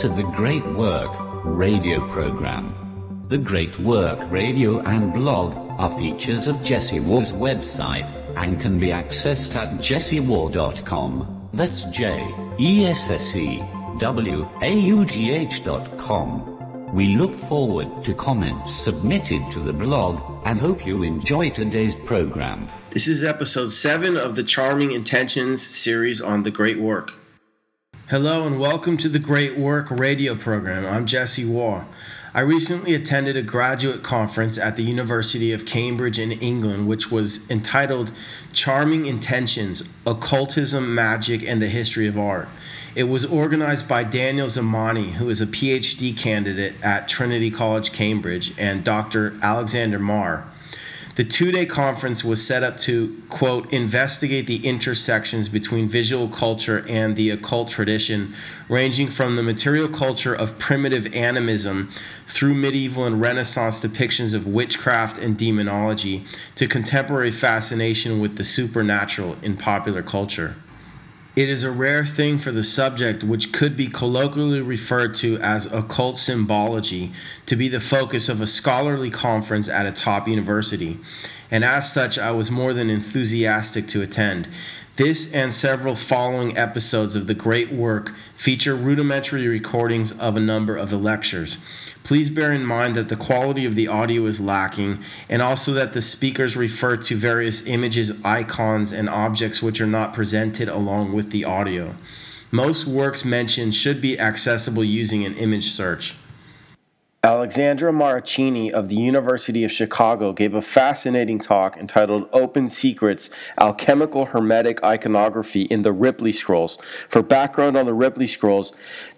To the Great Work radio program. The Great Work radio and blog are features of Jesse Waugh's website and can be accessed at jessewaugh.com. That's J E S S E W A U G H dot com. We look forward to comments submitted to the blog and hope you enjoy today's program. This is episode 7 of the Charming Intentions series on the Great Work. Hello and welcome to the Great Work radio program. I'm Jesse Waugh. I recently attended a graduate conference at the University of Cambridge in England, which was entitled Charming Intentions Occultism, Magic, and the History of Art. It was organized by Daniel Zamani, who is a PhD candidate at Trinity College, Cambridge, and Dr. Alexander Marr. The two day conference was set up to, quote, investigate the intersections between visual culture and the occult tradition, ranging from the material culture of primitive animism through medieval and Renaissance depictions of witchcraft and demonology to contemporary fascination with the supernatural in popular culture. It is a rare thing for the subject, which could be colloquially referred to as occult symbology, to be the focus of a scholarly conference at a top university. And as such, I was more than enthusiastic to attend. This and several following episodes of the great work feature rudimentary recordings of a number of the lectures. Please bear in mind that the quality of the audio is lacking, and also that the speakers refer to various images, icons, and objects which are not presented along with the audio. Most works mentioned should be accessible using an image search. Alexandra Marraccini of the University of Chicago gave a fascinating talk entitled Open Secrets Alchemical Hermetic Iconography in the Ripley Scrolls. For background on the Ripley Scrolls,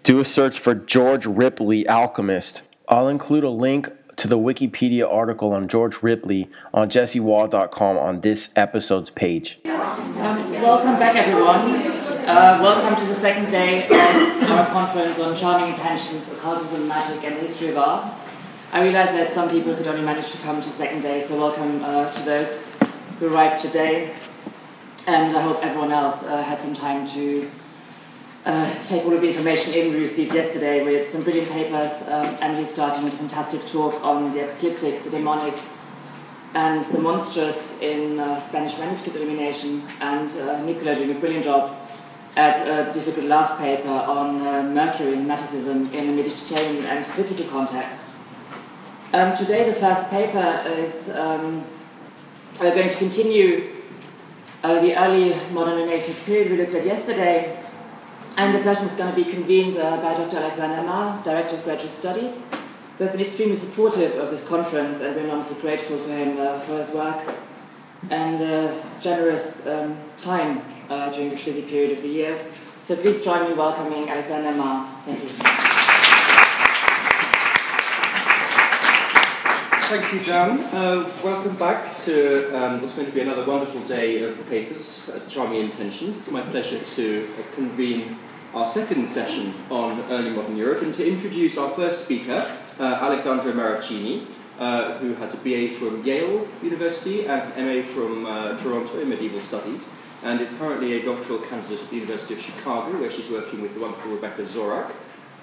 do a search for George Ripley, alchemist. I'll include a link to the Wikipedia article on George Ripley on jessewaugh.com on this episode's page. Um, welcome back, everyone. Uh, welcome to the second day of our conference on charming intentions, occultism, magic, and the history of art. I realize that some people could only manage to come to the second day, so welcome uh, to those who arrived today. And I hope everyone else uh, had some time to uh, take all of the information in we received yesterday with some brilliant papers. Um, Emily starting with a fantastic talk on the apocalyptic, the demonic, and the monstrous in uh, Spanish manuscript illumination, and uh, Nicola doing a brilliant job at uh, the difficult last paper on uh, Mercury and Hermeticism in a Mediterranean and political context. Um, today, the first paper is um, uh, going to continue uh, the early modern Renaissance period we looked at yesterday, and the session is going to be convened uh, by Dr. Alexander Marr, Director of Graduate Studies, who has been extremely supportive of this conference, and we're enormously grateful for him uh, for his work and generous um, time uh, during this busy period of the year. So please join me in welcoming Alexander Marr. Thank you. Thank you, Dan. Uh, welcome back to um, what's going to be another wonderful day of papers, uh, Charming Intentions. It's my pleasure to uh, convene our second session on early modern Europe and to introduce our first speaker, uh, Alexandra Marraccini, uh, who has a BA from Yale University and an MA from uh, Toronto in Medieval Studies and is currently a doctoral candidate at the University of Chicago, where she's working with the wonderful Rebecca Zorach.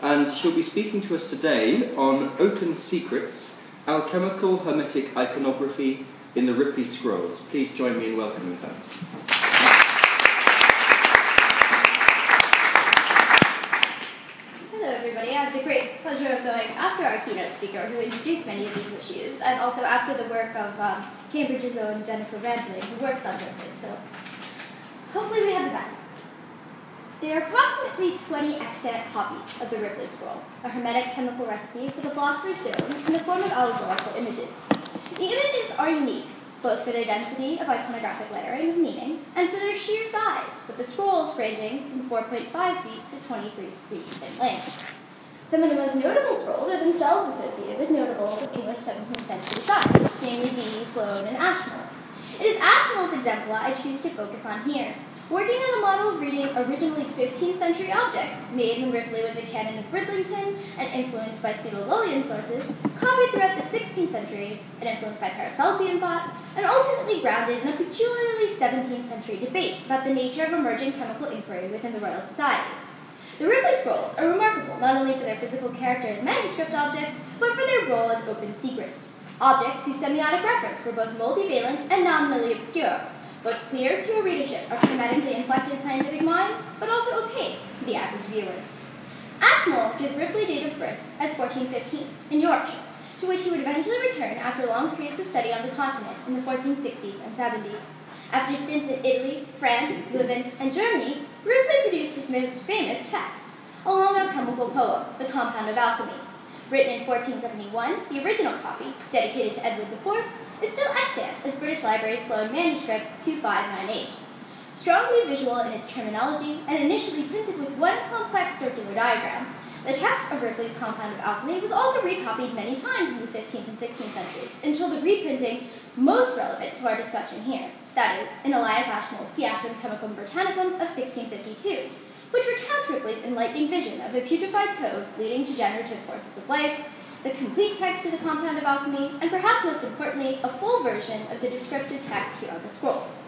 And she'll be speaking to us today on Open Secrets, Alchemical Hermetic Iconography in the Ripley Scrolls. Please join me in welcoming her. Hello, everybody. I have the great pleasure of going after our keynote speaker, who introduced many of these issues, and also after the work of um, Cambridge's own Jennifer Rampling, who works on Ripley. So Hopefully we have the balance. There are approximately 20 extant copies of the Ripley Scroll, a hermetic chemical recipe for the Philosopher's Stone in the form of allegorical images. The images are unique, both for their density of iconographic layering of meaning and for their sheer size, with the scrolls ranging from 4.5 feet to 23 feet in length. Some of the most notable scrolls are themselves associated with notables of English 17th century size, namely Bede, Sloane, and Ashmole. It is Ashmole's exemplar I choose to focus on here. Working on a model of reading originally 15th century objects, made when Ripley was a canon of Bridlington and influenced by pseudo-Lullian sources, copied throughout the 16th century and influenced by Paracelsian thought, and ultimately grounded in a peculiarly 17th century debate about the nature of emerging chemical inquiry within the Royal Society. The Ripley Scrolls are remarkable not only for their physical character as manuscript objects, but for their role as open secrets. Objects whose semiotic reference were both multivalent and nominally obscure, both clear to a readership of hermetically inflected scientific minds, but also opaque to the average viewer. Ashmole gives Ripley date of birth as 1415 in Yorkshire, to which he would eventually return after long periods of study on the continent in the 1460s and 70s. After stints in Italy, France, Louvain, and Germany, Ripley produced his most famous text, a long alchemical poem, The Compound of Alchemy. Written in 1471, the original copy, dedicated to Edward IV, is still extant as British Library Sloane Manuscript 2598. Strongly visual in its terminology and initially printed with one complex circular diagram, the text of Ripley's Compound of Alchemy was also recopied many times in the 15th and 16th centuries until the reprinting most relevant to our discussion here, that is, in Elias Ashmole's Theatrum Chemicum Britannicum of 1652, which recounts Ripley's enlightening vision of a putrefied toad leading to generative forces of life, the complete text of the Compound of Alchemy, and perhaps most importantly, a full version of the descriptive text here on the scrolls.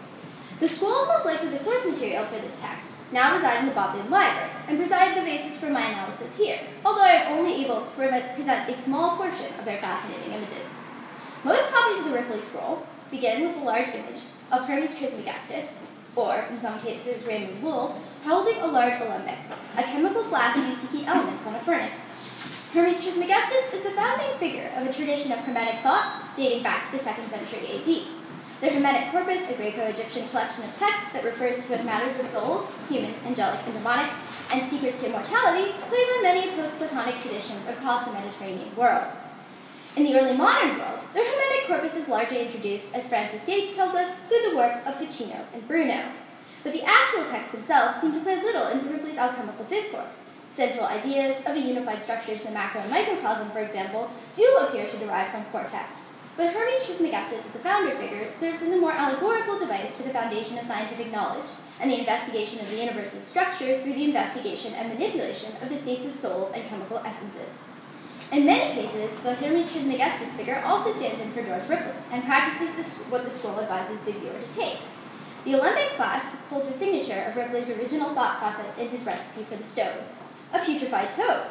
The scrolls most likely the source material for this text now reside in the Bodleian Library and preside the basis for my analysis here, although I am only able to present a small portion of their fascinating images. Most copies of the Ripley scroll begin with a large image of Hermes Trismegistus, or in some cases Raymond Lull, holding a large alembic, a chemical flask used to heat elements on a furnace. Hermes Trismegistus is the founding figure of a tradition of Hermetic thought dating back to the 2nd century AD. The Hermetic corpus, a Greco-Egyptian collection of texts that refers to matters of souls, human, angelic, and demonic, and secrets to immortality, plays on many post-Platonic traditions across the Mediterranean world. In the early modern world, the Hermetic corpus is largely introduced, as Frances Yates tells us, through the work of Ficino and Bruno. But the actual texts themselves seem to play little into Ripley's alchemical discourse. Central ideas of a unified structure to the macro and microcosm, for example, do appear to derive from core text, but Hermes Trismegistus as a founder figure serves as a more allegorical device to the foundation of scientific knowledge and the investigation of the universe's structure through the investigation and manipulation of the states of souls and chemical essences. In many cases, the Hermes Trismegistus figure also stands in for George Ripley and practices this, what the scroll advises the viewer to take. The alembic glass holds a signature of Ripley's original thought process in his recipe for the stove, a putrefied toad,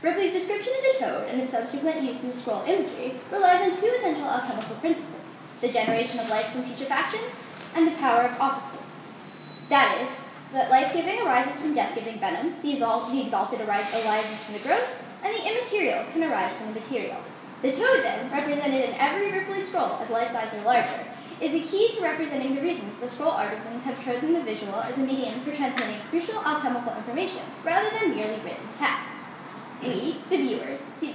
Ripley's description of the toad and its subsequent use in the scroll imagery relies on two essential alchemical principles the generation of life from putrefaction and the power of opposites. That is, that life giving arises from death giving venom, the, exalt- the exalted arises from the gross, and the immaterial can arise from the material. The toad, then, represented in every Ripley scroll as life size or larger, is a key to representing the reasons the scroll artisans have chosen the visual as a medium for transmitting crucial alchemical information rather than merely written text we, the viewers, see,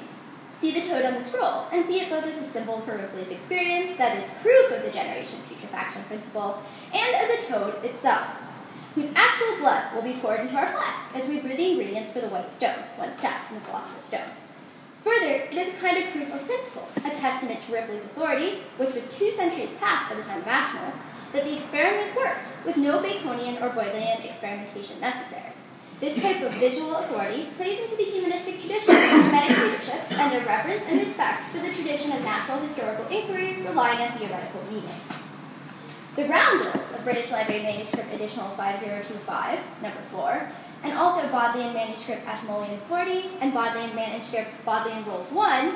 see the toad on the scroll and see it both as a symbol for Ripley's experience, that is proof of the generation putrefaction principle, and as a toad itself, whose actual blood will be poured into our flask as we brew the ingredients for the white stone, one step in the Philosopher's Stone. Further, it is a kind of proof of principle, a testament to Ripley's authority, which was two centuries past by the time of Ashmole, that the experiment worked, with no Baconian or Boylean experimentation necessary. This type of visual authority plays into the humanistic tradition of Hermetic leaderships and their reverence and respect for the tradition of natural historical inquiry relying on theoretical meaning. The roundels of British Library Manuscript Additional 5025, number 4, and also Bodleian Manuscript Ashmolean 40 and Bodleian Manuscript Bodleian Rolls 1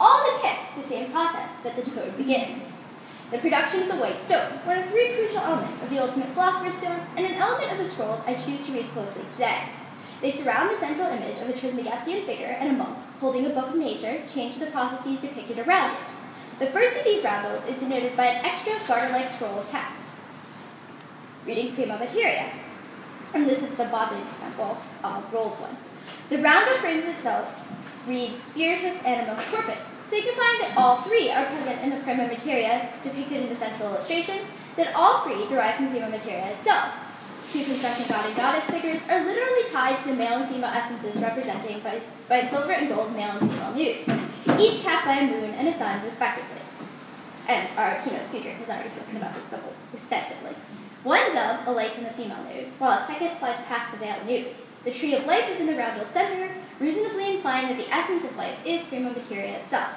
all depict the same process that the toad begins the production of the White Stone, one of three crucial elements of the Ultimate Philosopher's Stone, and an element of the scrolls I choose to read closely today. They surround the central image of a Trismegistian figure and a monk holding a book of nature chained to the processes depicted around it. The first of these roundels is denoted by an extra garter-like scroll of text, reading prima materia. And this is the Bodleian example, uh, Rolls one. The roundel frames itself reads Spiritus Animum Corpus, signifying that all three are present in the prima materia depicted in the central illustration, that all three derive from prima materia itself. Two constructing god and goddess figures are literally tied to the male and female essences representing by, by silver and gold male and female nudes, each capped by a moon and a sun, respectively. And our keynote speaker has already spoken about these symbols extensively. One dove alights in the female nude, while a second flies past the veiled nude. The tree of life is in the roundel center, reasonably implying that the essence of life is prima materia itself.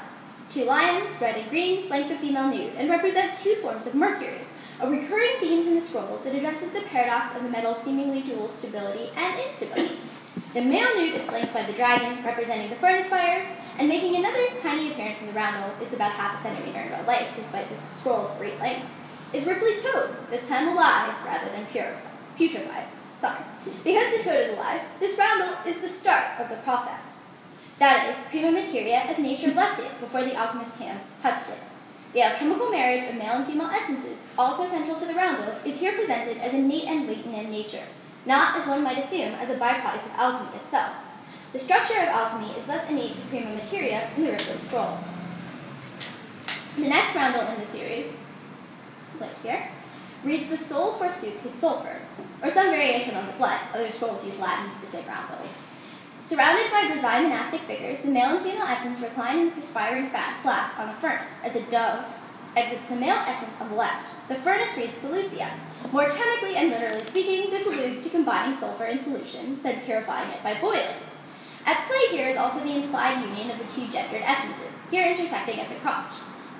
Two lions, red and green, flank the female nude and represent two forms of Mercury, a recurring theme in the scrolls that addresses the paradox of the metal's seemingly dual stability and instability. The male nude is flanked by the dragon, representing the furnace fires, and making another tiny appearance in the roundel, it's about half a centimeter in real life, despite the scroll's great length, is Ripley's toad, this time alive rather than pure, putrefied. Sorry. Because the toad is alive, this roundel is the start of the process. That is, prima materia as nature left it before the alchemist's hands touched it. The alchemical marriage of male and female essences, also central to the roundel, is here presented as innate and latent in nature, not, as one might assume, as a byproduct of alchemy itself. The structure of alchemy is thus innate to prima materia in the Ripley scrolls. The next roundel in the series, split here, reads the soul forsooth his sulfur, or some variation on this line. Other scrolls use Latin to say roundels. Surrounded by Grisaille monastic figures, the male and female essence recline in perspiring fat class on a furnace as a dove exits the male essence on the left. The furnace reads Solucia. More chemically and literally speaking, this alludes to combining sulfur in solution, then purifying it by boiling. At play here is also the implied union of the two gendered essences, here intersecting at the crotch.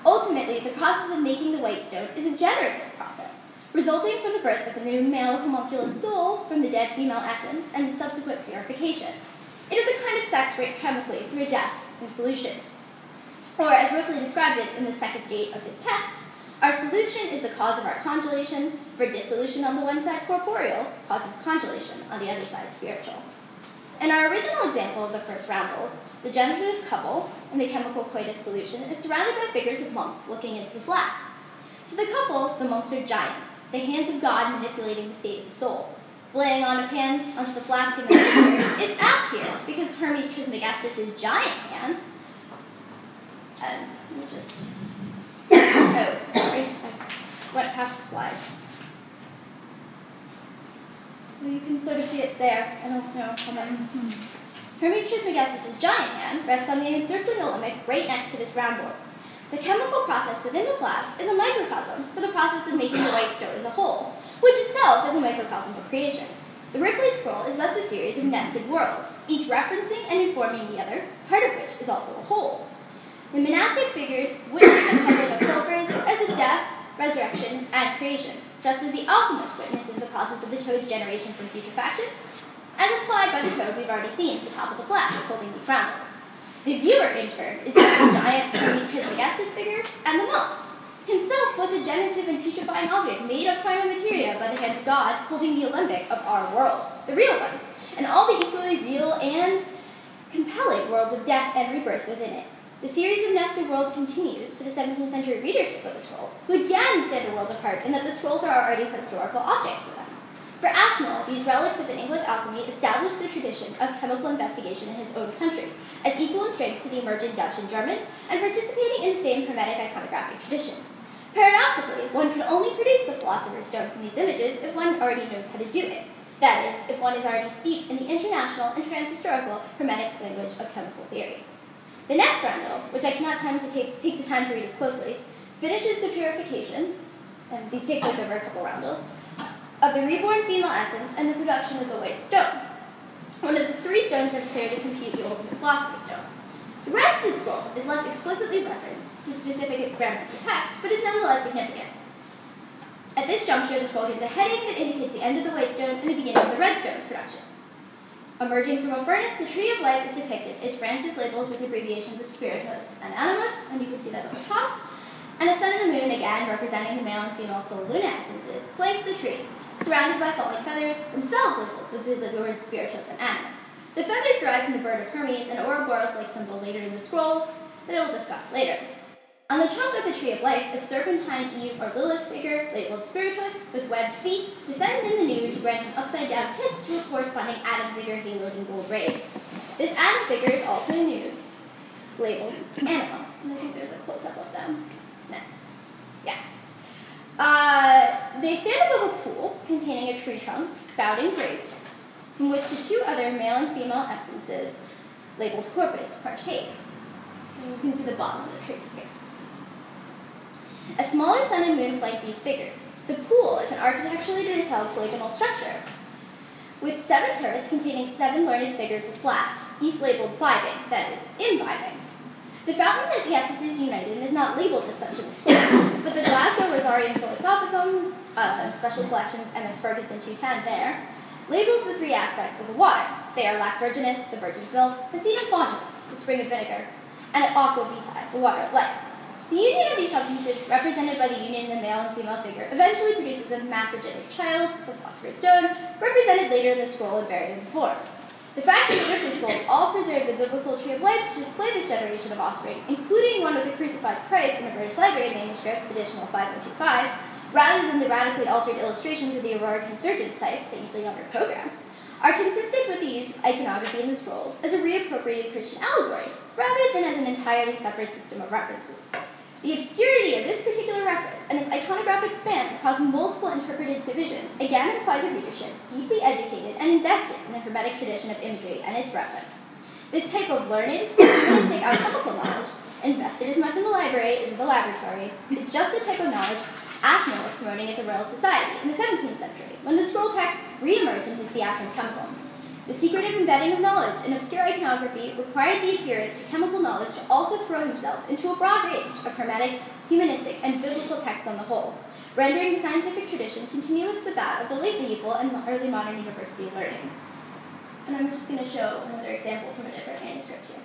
Ultimately, the process of making the white stone is a generative process, resulting from the birth of a new male homunculus soul from the dead female essence and subsequent purification. It is a kind of sex rate chemically through death and solution. Or, as Ripley describes it in the second gate of his text, our solution is the cause of our congelation, for dissolution on the one side corporeal causes congelation on the other side spiritual. In our original example of the first roundels, the generative couple in the chemical coitus solution is surrounded by figures of monks looking into the flask. To the couple, the monks are giants, the hands of God manipulating the state of the soul. The laying on of hands onto the flask in the figure is apt here because Hermes Trismegistus' is giant hand. And uh, let me just. Oh, sorry. I went past the slide. Well, you can sort of see it there. I don't know how many. Hermes Trismegistus' giant hand rests on the encircling alembic right next to this round board. The chemical process within the flask is a microcosm for the process of making the white stone as a whole, which itself is a microcosm of creation. The Ripley scroll is thus a series of nested worlds, each referencing and informing the other, part of which is also a whole. The monastic figures witness the coupling of sulfurs as a death, resurrection, and creation, just as the alchemist witnesses the process of the toad's generation from putrefaction, as applied by the toad we've already seen at the top of the flask holding these roundels. The viewer, in turn, is the giant Hermes Trismegistus figure and the monks, himself both a generative and putrefying object made of primal materia by the hands of God holding the alembic of our world, the real one, and all the equally real and compelling worlds of death and rebirth within it. The series of nested worlds continues for the 17th century readership of the scrolls, who again stand a world apart in that the scrolls are already historical objects for them. For Ashmole, these relics of an English alchemy established the tradition of chemical investigation in his own country, as equal in strength to the emerging Dutch and German, and participating in the same Hermetic iconographic tradition. Paradoxically, one could only produce the philosopher's stone from these images if one already knows how to do it. That is, if one is already steeped in the international and transhistorical Hermetic language of chemical theory. The next roundel, which I cannot time to take, take the time to read as closely, finishes the purification, and these take place over a couple roundels, of the reborn female essence and the production of the white stone, one of the three stones necessary to compute the ultimate philosopher's stone. The rest of the scroll is less explicitly referenced to specific experimental texts, but is nonetheless significant. At this juncture, the scroll gives a heading that indicates the end of the white stone and the beginning of the red stone's production. Emerging from a furnace, the tree of life is depicted, its branches labeled with abbreviations of spiritus and animus, and you can see that on the top, and a sun and the moon, again representing the male and female soul luna essences, flanks the tree, surrounded by falling feathers, themselves labeled with the words spiritus and animus. The feathers derive from the bird of Hermes, an Ouroboros-like symbol later in the scroll that I will discuss later. On the trunk of the Tree of Life, a serpentine Eve or Lilith figure, labeled Spiritus, with webbed feet, descends in the nude to grant an upside-down kiss to a corresponding Adam figure haloed in gold rays. This Adam figure is also nude, labeled Anima, and I think there's a close-up of them next. Yeah. Uh, they stand above a pool containing a tree trunk spouting grapes, from which the two other male and female essences, labeled corpus, partake. You can see the bottom of the tree here. A smaller sun and moon flank these figures. The pool is an architecturally detailed polygonal structure, with seven turrets containing seven learned figures with flasks, each labeled bibing, that is, imbibing. The fountain that the essences united in is not labeled as such in the scroll, but the Glasgow Rosarium Philosophicum, uh, special collections MS Ferguson 210 there, labels the three aspects of the water. they are lac virginis, the virgin of milk, Acidum fontanum, the spring of vinegar, and aqua vitae, the water of life. The union of these substances, represented by the union in the male and female figure, eventually produces a hermaphroditic child, the philosopher's stone, represented later in the scroll in varying forms. The fact that the Ripley scrolls all preserve the biblical tree of life to display this generation of offspring, including one with a crucified Christ in the British Library manuscript, additional 5025, rather than the radically altered illustrations of the Aurora Consurgens type that you see on your program, are consistent with the use of iconography in the scrolls as a reappropriated Christian allegory, rather than as an entirely separate system of references. The obscurity of this particular reference and its iconographic span across multiple interpreted divisions again implies a readership deeply educated and invested in the Hermetic tradition of imagery and its reference. This type of learned, humanistic alchemical knowledge, invested as much in the library as in the laboratory, is just the type of knowledge Ashmole was promoting at the Royal Society in the 17th century, when the scroll text re-emerged in his Theatrum Chemicum. The secretive embedding of knowledge in obscure iconography required the adherent to chemical knowledge to also throw himself into a broad range of hermetic, humanistic, and biblical texts on the whole, rendering the scientific tradition continuous with that of the late medieval and early modern university learning. And I'm just going to show another example from a different manuscript here.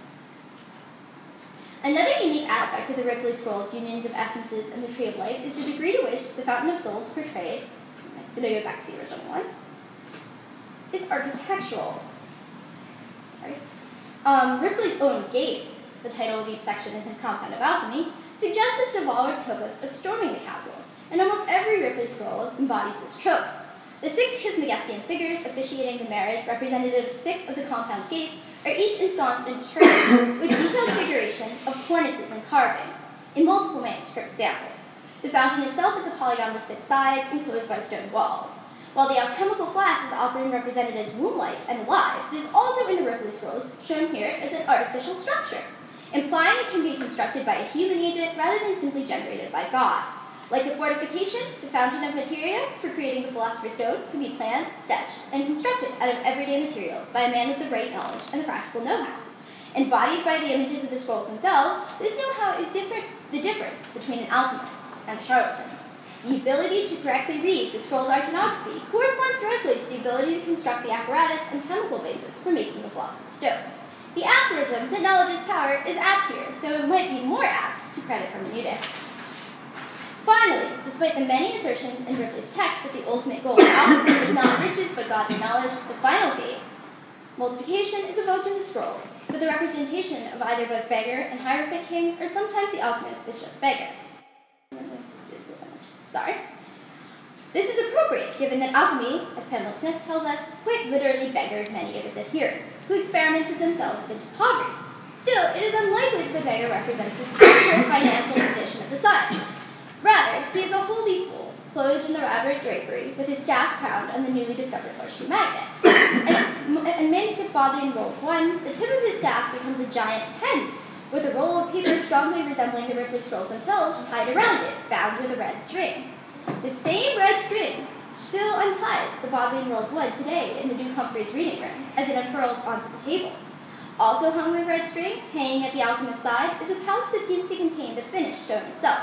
Another unique aspect of the Ripley Scrolls' unions of essences and the Tree of Life is the degree to which the Fountain of Souls portrayed. I'm going to go back to the original one is architectural. Sorry. Um, Ripley's own gates, the title of each section in his Compound of Alchemy, suggest the chivalric topos of storming the castle, and almost every Ripley scroll embodies this trope. The six Trismegistian figures officiating the marriage, representative of six of the compound's gates, are each ensconced in turrets with detailed figuration of cornices and carvings, in multiple manuscript examples. The fountain itself is a polygon with six sides, enclosed by stone walls. While the alchemical flask is often represented as womb-like and alive, it is also in the Ripley scrolls shown here as an artificial structure, implying it can be constructed by a human agent rather than simply generated by God. Like the fortification, the fountain of materia for creating the philosopher's stone can be planned, sketched, and constructed out of everyday materials by a man with the right knowledge and the practical know-how. Embodied by the images of the scrolls themselves, this know-how is different, the difference between an alchemist and a charlatan. The ability to correctly read the scroll's iconography corresponds directly to the ability to construct the apparatus and chemical basis for making the philosopher's stone. The aphorism that knowledge is power is apt here, though it might be more apt to credit hermeneutics. Finally, despite the many assertions in Ripley's text that the ultimate goal of alchemy is not riches but godly knowledge, the final gate, multiplication, is evoked in the scrolls, but the representation of either both beggar and hierophant king, or sometimes the alchemist is just beggar. Sorry. This is appropriate given that alchemy, as Pamela Smith tells us, quite literally beggared many of its adherents, who experimented themselves into poverty. Still, it is unlikely that the beggar represents the actual financial condition of the science. Rather, he is a holy fool, clothed in elaborate drapery, with his staff crowned on the newly discovered horseshoe magnet. and in manuscript Bodleian Rolls 1, the tip of his staff becomes a giant pen with a roll of paper strongly resembling the Ripley scrolls themselves tied around it, bound with a red string. The same red string still unties the Bodleian Rolls One today in the Duke Humphreys reading room as it unfurls onto the table. Also hung with red string, hanging at the alchemist's side, is a pouch that seems to contain the finished stone itself.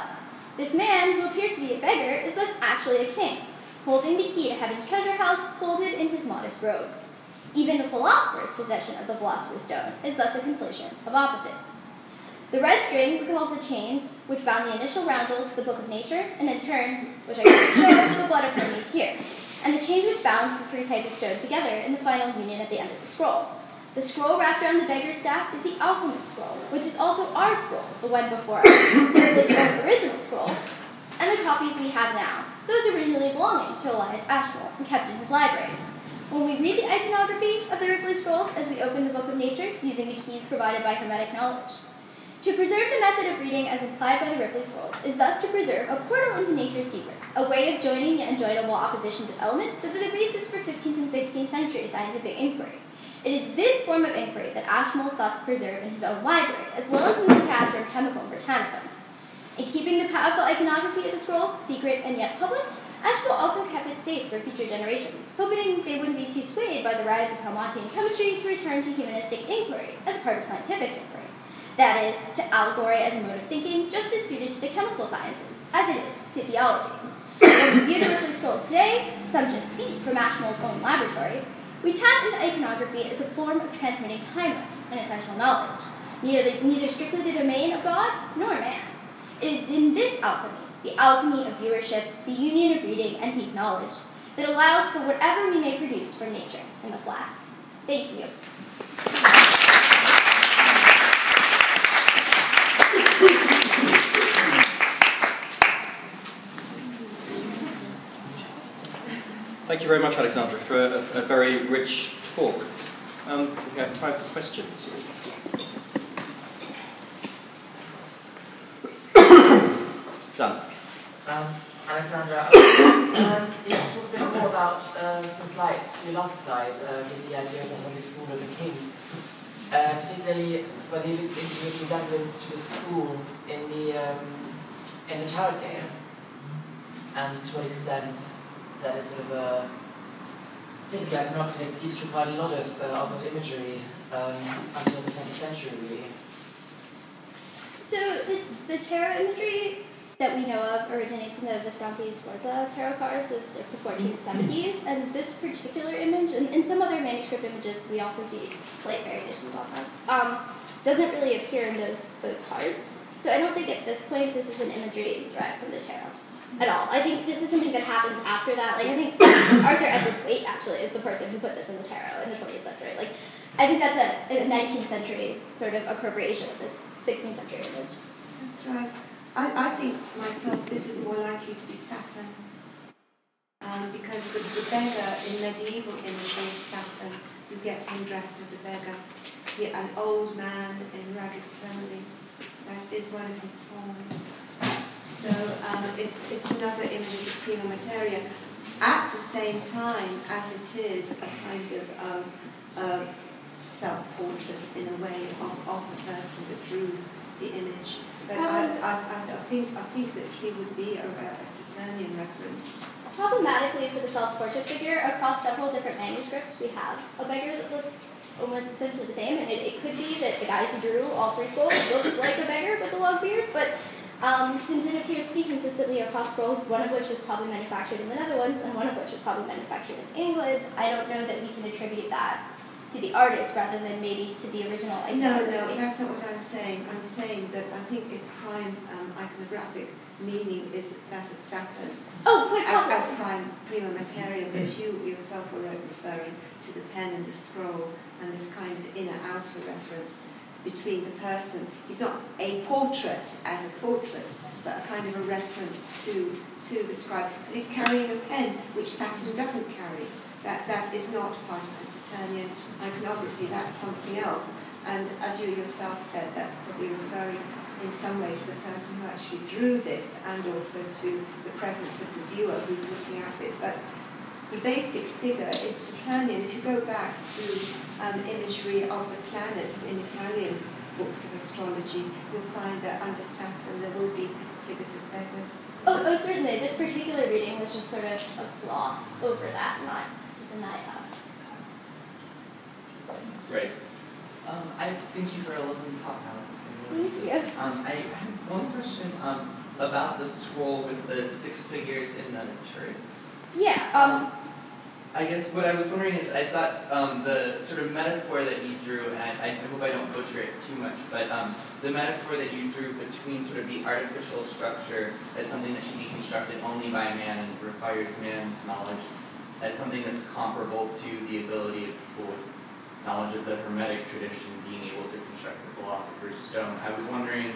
This man, who appears to be a beggar, is thus actually a king, holding the key to heaven's treasure house folded in his modest robes. Even the philosopher's possession of the philosopher's stone is thus a conflation of opposites. The red string recalls the chains which bound the initial roundels to the Book of Nature, and in turn, which I can show, the blood of Hermes here, and the chains which bound the three types of stone together in the final union at the end of the scroll. The scroll wrapped around the beggar's staff is the alchemist's scroll, which is also our scroll, the one before us, the original scroll, and the copies we have now, those originally belonging to Elias Ashmole and kept in his library. When we read the iconography of the Ripley scrolls as we open the Book of Nature using the keys provided by Hermetic knowledge, to preserve the method of reading as implied by the Ripley scrolls is thus to preserve a portal into nature's secrets, a way of joining the unjoinable oppositions of elements that are the basis for 15th and 16th century scientific inquiry. It is this form of inquiry that Ashmole sought to preserve in his own library, as well as in the Theatrum Chemicum Britannicum. In keeping the powerful iconography of the scrolls secret and yet public, Ashmole also kept it safe for future generations, hoping they wouldn't be too swayed by the rise of Helmontian chemistry to return to humanistic inquiry as part of scientific inquiry that is, to allegory as a mode of thinking just as suited to the chemical sciences, as it is to theology. When we view the scrolls today, some just feet from Ashmole's own laboratory, We tap into iconography as a form of transmitting timeless and essential knowledge, neither, neither strictly the domain of God nor man. It is in this alchemy, the alchemy of viewership, the union of reading and deep knowledge, that allows for whatever we may produce from nature in the flask. Thank you. Thank you very much, Alexandra, for a, a very rich talk. Um, we have time for questions. Done. Um, Alexandra, um, you talk a bit more about um, the slide, your last slide, uh, with the idea of the Holy Fool of the King. Uh, particularly when you looked into its resemblance to the fool in the um, in the Tarot game, and to what extent that is sort of a particularly iconography that seems to provide a lot of uh, occult imagery um, until the 20th century, really. So the, the tarot imagery that we know of originates in the Visconti Sforza tarot cards of like, the 1470s, and this particular image, and in some other manuscript images, we also see slight variations on this, um, doesn't really appear in those those cards. So I don't think at this point this is an imagery derived from the tarot at all. I think this is something that happens after that. Like I think Arthur Edward Waite actually is the person who put this in the tarot in the 20th century. Like I think that's a, a 19th century sort of appropriation of this 16th century image. That's right. I, I think myself this is more likely to be Saturn. Um, because the, the beggar in medieval imagery is Saturn. You get him dressed as a beggar. He, an old man in ragged clothing. That is one of his forms. So um, it's, it's another image of prima materia. At the same time as it is a kind of um, uh, self-portrait in a way of, of the person that drew the image. But I, I, I, I, think, I think that he would be a, a Saturnian reference. Problematically for the self-portrait figure, across several different manuscripts, we have a beggar that looks almost essentially the same, and it, it could be that the guys who drew all three scrolls looked like a beggar with a long beard, but um, since it appears pretty consistently across scrolls, one of which was probably manufactured in the Netherlands and one of which was probably manufactured in England, I don't know that we can attribute that to the artist rather than maybe to the original iconography. No, no, that's not what I'm saying. I'm saying that I think its prime um, iconographic meaning is that of Saturn. Oh, wait, as, as prime prima materia, but you yourself were referring to the pen and the scroll and this kind of inner-outer reference between the person. He's not a portrait as a portrait, but a kind of a reference to, to the scribe. Because he's carrying a pen, which Saturn doesn't carry. That, that is not part of the Saturnian iconography, that's something else. And as you yourself said, that's probably referring in some way to the person who actually drew this and also to the presence of the viewer who's looking at it. But the basic figure is Saturnian. If you go back to um, imagery of the planets in Italian books of astrology, you'll find that under Saturn there will be figures as beggars. Oh, oh, certainly. This particular reading was just sort of a gloss over that, not to deny that. Great. Um, I thank you for a lovely talk, Alex. Thank you. Um, I have one question um, about the scroll with the six figures in the turrets. Yeah, um, I guess what I was wondering is I thought um, the sort of metaphor that you drew, and I, I hope I don't butcher it too much, but um, the metaphor that you drew between sort of the artificial structure as something that should be constructed only by man and requires man's knowledge, as something that's comparable to the ability of people with knowledge of the Hermetic tradition being able to construct the philosopher's stone. I was wondering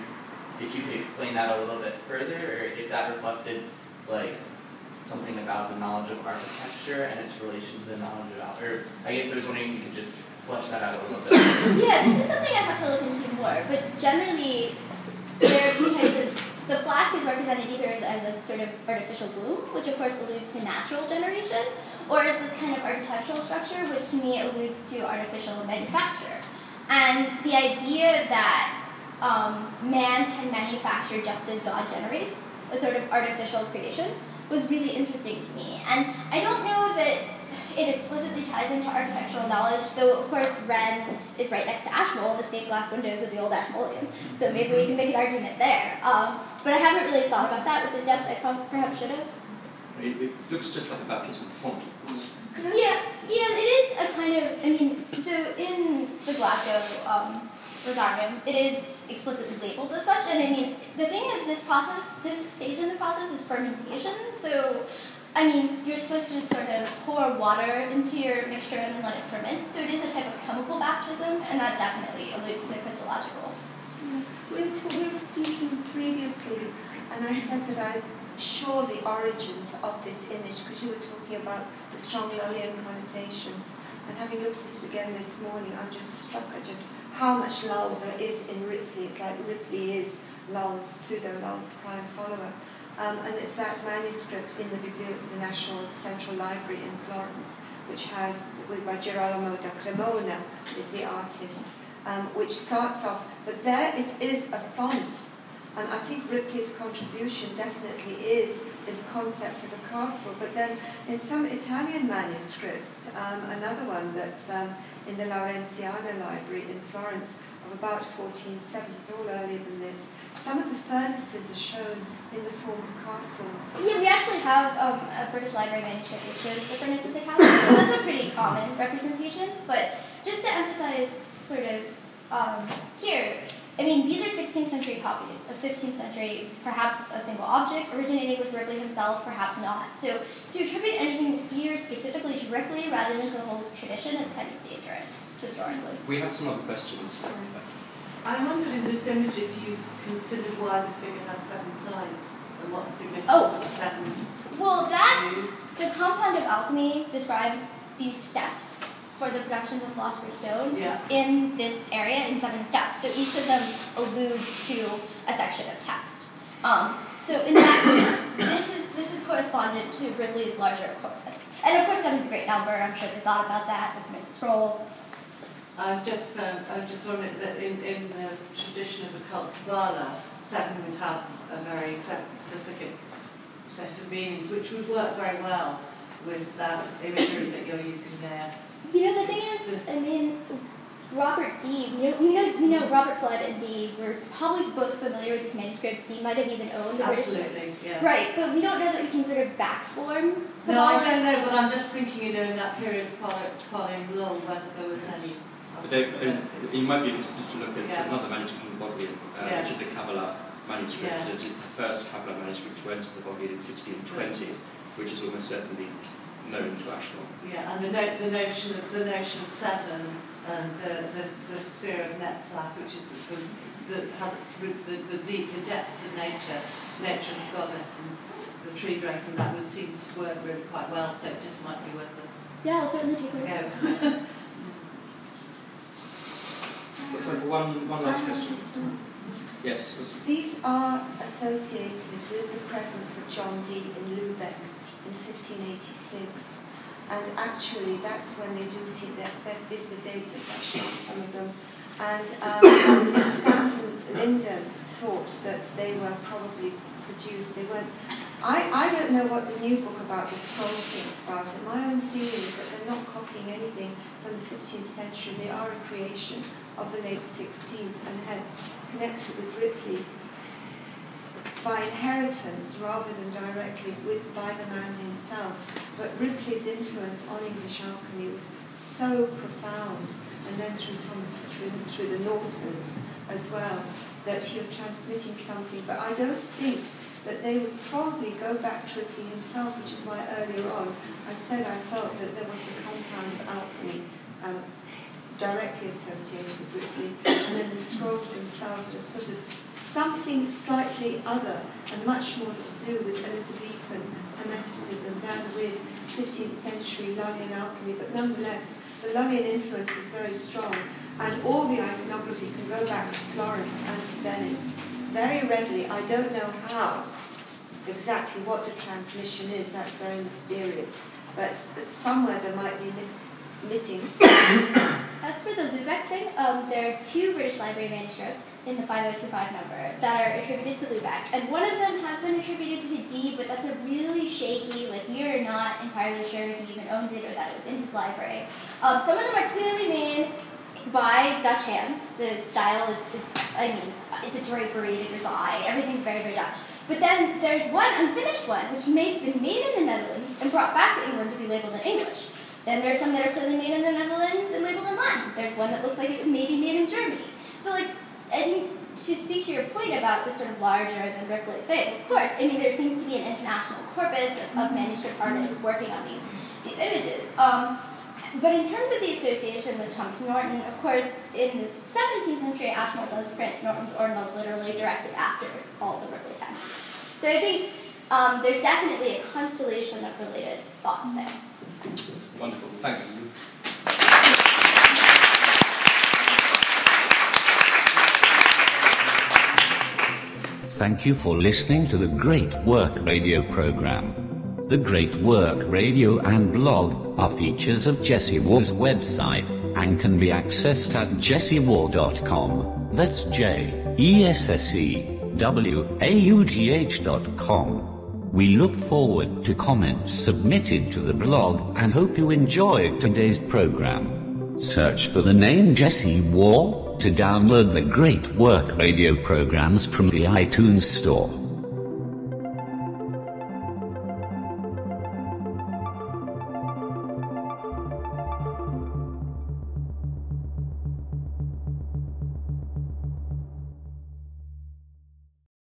if you could explain that a little bit further, or if that reflected like something about the knowledge of architecture and its relation to the knowledge of, or I guess I was wondering if you could just flesh that out a little bit. yeah, this is something I have to look into more, but generally there are two types of the flask is represented either as, as a sort of artificial bloom, which of course alludes to natural generation, or as this kind of architectural structure, which to me alludes to artificial manufacture. And the idea that um, man can manufacture just as God generates, a sort of artificial creation, was really interesting to me. And I don't know that it explicitly ties into architectural knowledge, though of course Wren is right next to Ashmole, the stained glass windows of the old Ashmolean. So maybe we can make an argument there. Um, but I haven't really thought about that with the depth I perhaps should have. It, it looks just like a baptismal font. Yeah. yeah, it is a kind of. I mean, so in the Glasgow um, Rosarium, it is explicitly labeled as such. And I mean, the thing is, this process, this stage in the process is fermentation. So, I mean, you're supposed to just sort of pour water into your mixture and then let it ferment. So it is a type of chemical baptism, and that definitely alludes to the Christological. Were, we were speaking previously, and I said that I'm sure the origins of this image, because you were talking about the strong Lullian connotations, and having looked at it again this morning, I'm just struck at just how much lull there is in Ripley. It's like Ripley is Lull's, pseudo Lull's prime follower. Um, and it's that manuscript in the, the National Central Library in Florence, which has, by Girolamo da Cremona, is the artist, um, which starts off, but there it is a font. And I think Ripley's contribution definitely is this concept of a castle. But then in some Italian manuscripts, um, another one that's um, in the Laurentiana Library in Florence of about 1470, but all earlier than this, some of the furnaces are shown in the form of castles. Yeah, we actually have um, a British Library manuscript that shows the furnace as a castle. That's a pretty common representation. But just to emphasize, sort of, um, here, I mean, these are 16th century copies of 15th century, perhaps a single object originating with Ripley himself, perhaps not. So to attribute anything here specifically to Ripley rather than to the whole tradition is kind of dangerous, historically. We have some other questions. I wondered in this image if you considered why the figure has seven sides and what the oh. significance Oh. of seven Well, that, the compound of alchemy describes these steps for the production of the philosopher's stone Yeah. in this area in seven steps. So each of them alludes to a section of text. Um, so in fact, this is this is correspondent to Ripley's larger corpus. And of course, seven's a great number. I'm sure they thought about that with the scroll. I was just, um, I was just wondering that in, in the tradition of occult Kabbalah, seven would have a very specific set of meanings, which would work very well with that imagery that you're using there. You know, the thing is, I mean, Robert Dee, you know, you know, you know, Robert Fludd and Dee were probably both familiar with these manuscripts. Dee might have even owned the British. Absolutely, yeah. Right, but we don't know that we can sort of backform No, I don't know, but I'm just thinking, you know, in that period following long, whether there was any. But they, uh, you might be interested to look at Yeah. another manuscript in the Bodleian, uh, Yeah. which is a Kabbalah manuscript. Yeah. It is the first Kabbalah manuscript to enter the Bodleian in 1620, which is almost certainly known to Ashmole. Yeah, and the, no, the notion of the notion of seven and the the, the sphere of Netzach, which is the, the has its roots the, the deep the depths of nature, nature's goddess, and the tree dragon that would seem to work really quite well. So it just might be worth it. Yeah, I'll certainly take a a go. Got for one, one last um, question. Yes. These are associated with the presence of John Dee in Lubeck in 1586. And actually, that's when they do see that that is the date that's actually some of them. And um, Stanton Linden thought that they were probably produced. They weren't. I, I don't know what the new book about the scrolls thinks about it. My own feeling is that they're not copying anything from the 15th century. They are a creation of the late 16th and hence connected with Ripley by inheritance rather than directly with by the man himself. But Ripley's influence on English alchemy was so profound, and then through Thomas through, through the Nortons as well, that you're transmitting something. But I don't think that they would probably go back to Ripley himself, which is why earlier on I said I felt that there was the compound alchemy um, directly associated with Ripley, and then the scrolls themselves are sort of something slightly other and much more to do with Elizabethan Hermeticism than with 15th century Lullian alchemy, but nonetheless, the Lullian influence is very strong, and all the iconography can go back to Florence and to Venice very readily. I don't know how, exactly what the transmission is, that's very mysterious, but somewhere there might be mis- missing. As for the Lubeck thing, um, there are two British Library manuscripts in the 5025 number that are attributed to Lubeck. And one of them has been attributed to Dee, but that's a really shaky, like, we are not entirely sure if he even owned it or that it was in his library. Um, some of them are clearly made by Dutch hands. The style is, is I mean, the drapery, the grisaille, everything's very, very Dutch. But then there's one unfinished one, which may have been made in the Netherlands and brought back to England to be labeled in English. Then there's some that are clearly made in the Netherlands and labeled in Latin. There's one that looks like it was maybe made in Germany. So like, I think to speak to your point about this sort of larger than Ripley thing, of course, I mean there seems to be an international corpus of, of manuscript artists working on these these images. Um, but in terms of the association with Thomas Norton, of course, in the 17th century, Ashmole does print Norton's Ordinal literally directly after all the Ripley texts. So I think um, there's definitely a constellation of related thoughts there. Wonderful. Thanks. Thank you for listening to the Great Work radio program. The Great Work radio and blog are features of Jesse Waugh's website and can be accessed at jessewaugh.com. That's J E S S E W A U G H.com. We look forward to comments submitted to the blog and hope you enjoyed today's program. Search for the name Jesse Waugh to download the Great Work radio programs from the iTunes Store.